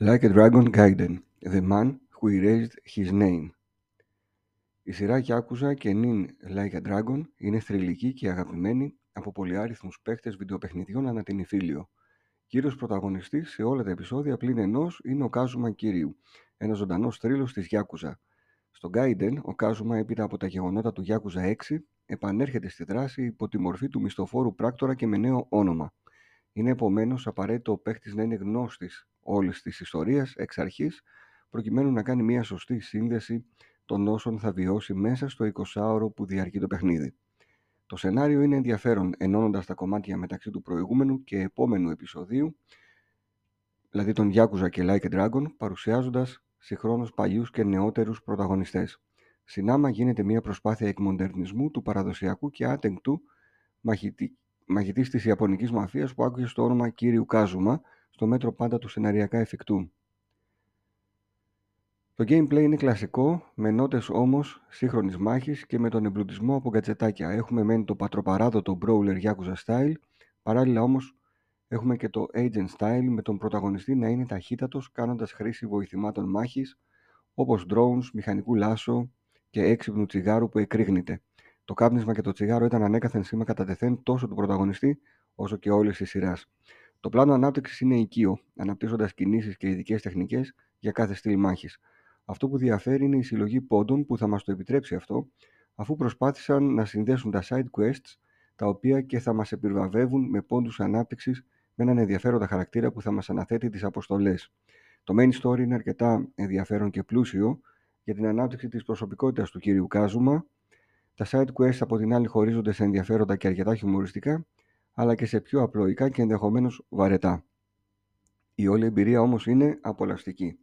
Like a Dragon Gaiden, The Man Who Erased His Name. Η σειρά Yakuza και νυν Like a Dragon είναι θρηλυκή και αγαπημένη από πολυάριθμους παίχτες βιντεοπαιχνιδιών ανά την Ιφίλιο. Κύριος πρωταγωνιστής σε όλα τα επεισόδια πλην ενός είναι ο Κάζουμα Κυρίου, ένας ζωντανός θρύλος της Yakuza. Στο Gaiden, ο Κάζουμα έπειτα από τα γεγονότα του Yakuza 6 επανέρχεται στη δράση υπό τη μορφή του μισθοφόρου πράκτορα και με νέο όνομα. Είναι επομένως απαραίτητο ο παίχτης να είναι γνώστης όλη τη ιστορία εξ αρχής, προκειμένου να κάνει μια σωστή σύνδεση των όσων θα βιώσει μέσα στο 20ωρο που διαρκεί το παιχνίδι. Το σενάριο είναι ενδιαφέρον ενώνοντας τα κομμάτια μεταξύ του προηγούμενου και επόμενου επεισοδίου, δηλαδή τον Yakuza και Like a Dragon, παρουσιάζοντας συγχρόνως παλιούς και νεότερους πρωταγωνιστές. Συνάμα γίνεται μια προσπάθεια εκμοντερνισμού του παραδοσιακού και άτεγκτου μαχητή, μαχητής της Ιαπωνικής μαφίας που άκουγε στο όνομα κύριου Κάζουμα στο μέτρο πάντα του σεναριακά εφικτού. Το gameplay είναι κλασικό, με νότες όμως σύγχρονης μάχης και με τον εμπλουτισμό από γκατζετάκια. Έχουμε μεν το πατροπαράδοτο brawler Yakuza style, παράλληλα όμως έχουμε και το agent style με τον πρωταγωνιστή να είναι ταχύτατος κάνοντας χρήση βοηθημάτων μάχης όπως drones, μηχανικού λάσο και έξυπνου τσιγάρου που εκρήγνεται. Το κάπνισμα και το τσιγάρο ήταν ανέκαθεν σήμα κατά τεθέν τόσο του πρωταγωνιστή όσο και όλης της σειράς. Το πλάνο ανάπτυξης είναι οικείο, αναπτύσσοντας κινήσεις και ειδικές τεχνικές για κάθε στυλ μάχης. Αυτό που διαφέρει είναι η συλλογή πόντων που θα μας το επιτρέψει αυτό, αφού προσπάθησαν να συνδέσουν τα side quests, τα οποία και θα μας επιβραβεύουν με πόντους ανάπτυξης με έναν ενδιαφέροντα χαρακτήρα που θα μας αναθέτει τις αποστολές. Το main story είναι αρκετά ενδιαφέρον και πλούσιο για την ανάπτυξη της προσωπικότητας του κύριου Κάζουμα, τα side quests από την άλλη χωρίζονται σε ενδιαφέροντα και αρκετά χιουμοριστικά, αλλά και σε πιο απλοϊκά και ενδεχομένως βαρετά. Η όλη εμπειρία όμως είναι απολαυστική.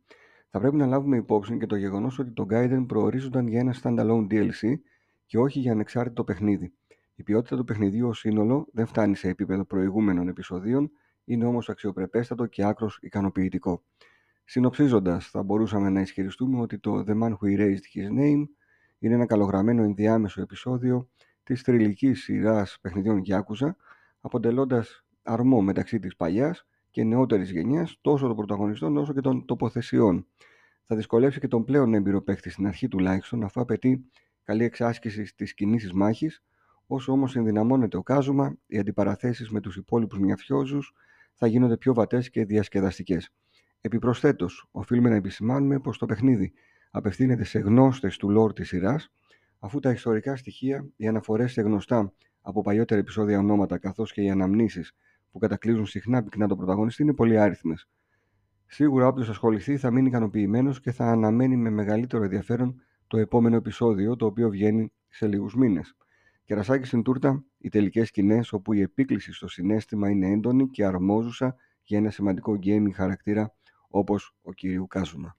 Θα πρέπει να λάβουμε υπόψη και το γεγονός ότι το Gaiden προορίζονταν για ένα standalone DLC και όχι για ανεξάρτητο παιχνίδι. Η ποιότητα του παιχνιδιού ως σύνολο δεν φτάνει σε επίπεδο προηγούμενων επεισοδίων, είναι όμως αξιοπρεπέστατο και άκρος ικανοποιητικό. Συνοψίζοντας, θα μπορούσαμε να ισχυριστούμε ότι το The Man Who Erased His Name είναι ένα καλογραμμένο ενδιάμεσο επεισόδιο της θρηλυκής σειράς παιχνιδιών Γιάκουζα, αποτελώντας αρμό μεταξύ της παλιάς και νεότερης γενιάς τόσο των πρωταγωνιστών όσο και των τοποθεσιών. Θα δυσκολεύσει και τον πλέον έμπειρο παίχτη στην αρχή τουλάχιστον, αφού απαιτεί καλή εξάσκηση τη κινήσεις μάχης, όσο όμως ενδυναμώνεται ο κάζουμα, οι αντιπαραθέσεις με τους υπόλοιπους μιαφιόζου θα γίνονται πιο βατές και διασκεδαστικές. Επιπροσθέτως, οφείλουμε να επισημάνουμε πως το παιχνίδι απευθύνεται σε γνώστες του lore της σειράς, αφού τα ιστορικά στοιχεία, οι αναφορές σε γνωστά από παλιότερα επεισόδια ονόματα καθώς και οι αναμνήσεις που κατακλείζουν συχνά πυκνά τον πρωταγωνιστή είναι πολύ άριθμες. Σίγουρα όποιος ασχοληθεί θα μείνει ικανοποιημένος και θα αναμένει με μεγαλύτερο ενδιαφέρον το επόμενο επεισόδιο, το οποίο βγαίνει σε λίγους μήνες. Κερασάκι στην τούρτα, οι τελικές σκηνές όπου η επίκληση στο συνέστημα είναι έντονη και αρμόζουσα για ένα σημαντικό gaming χαρακτήρα όπως ο κύριου Κάζουμα.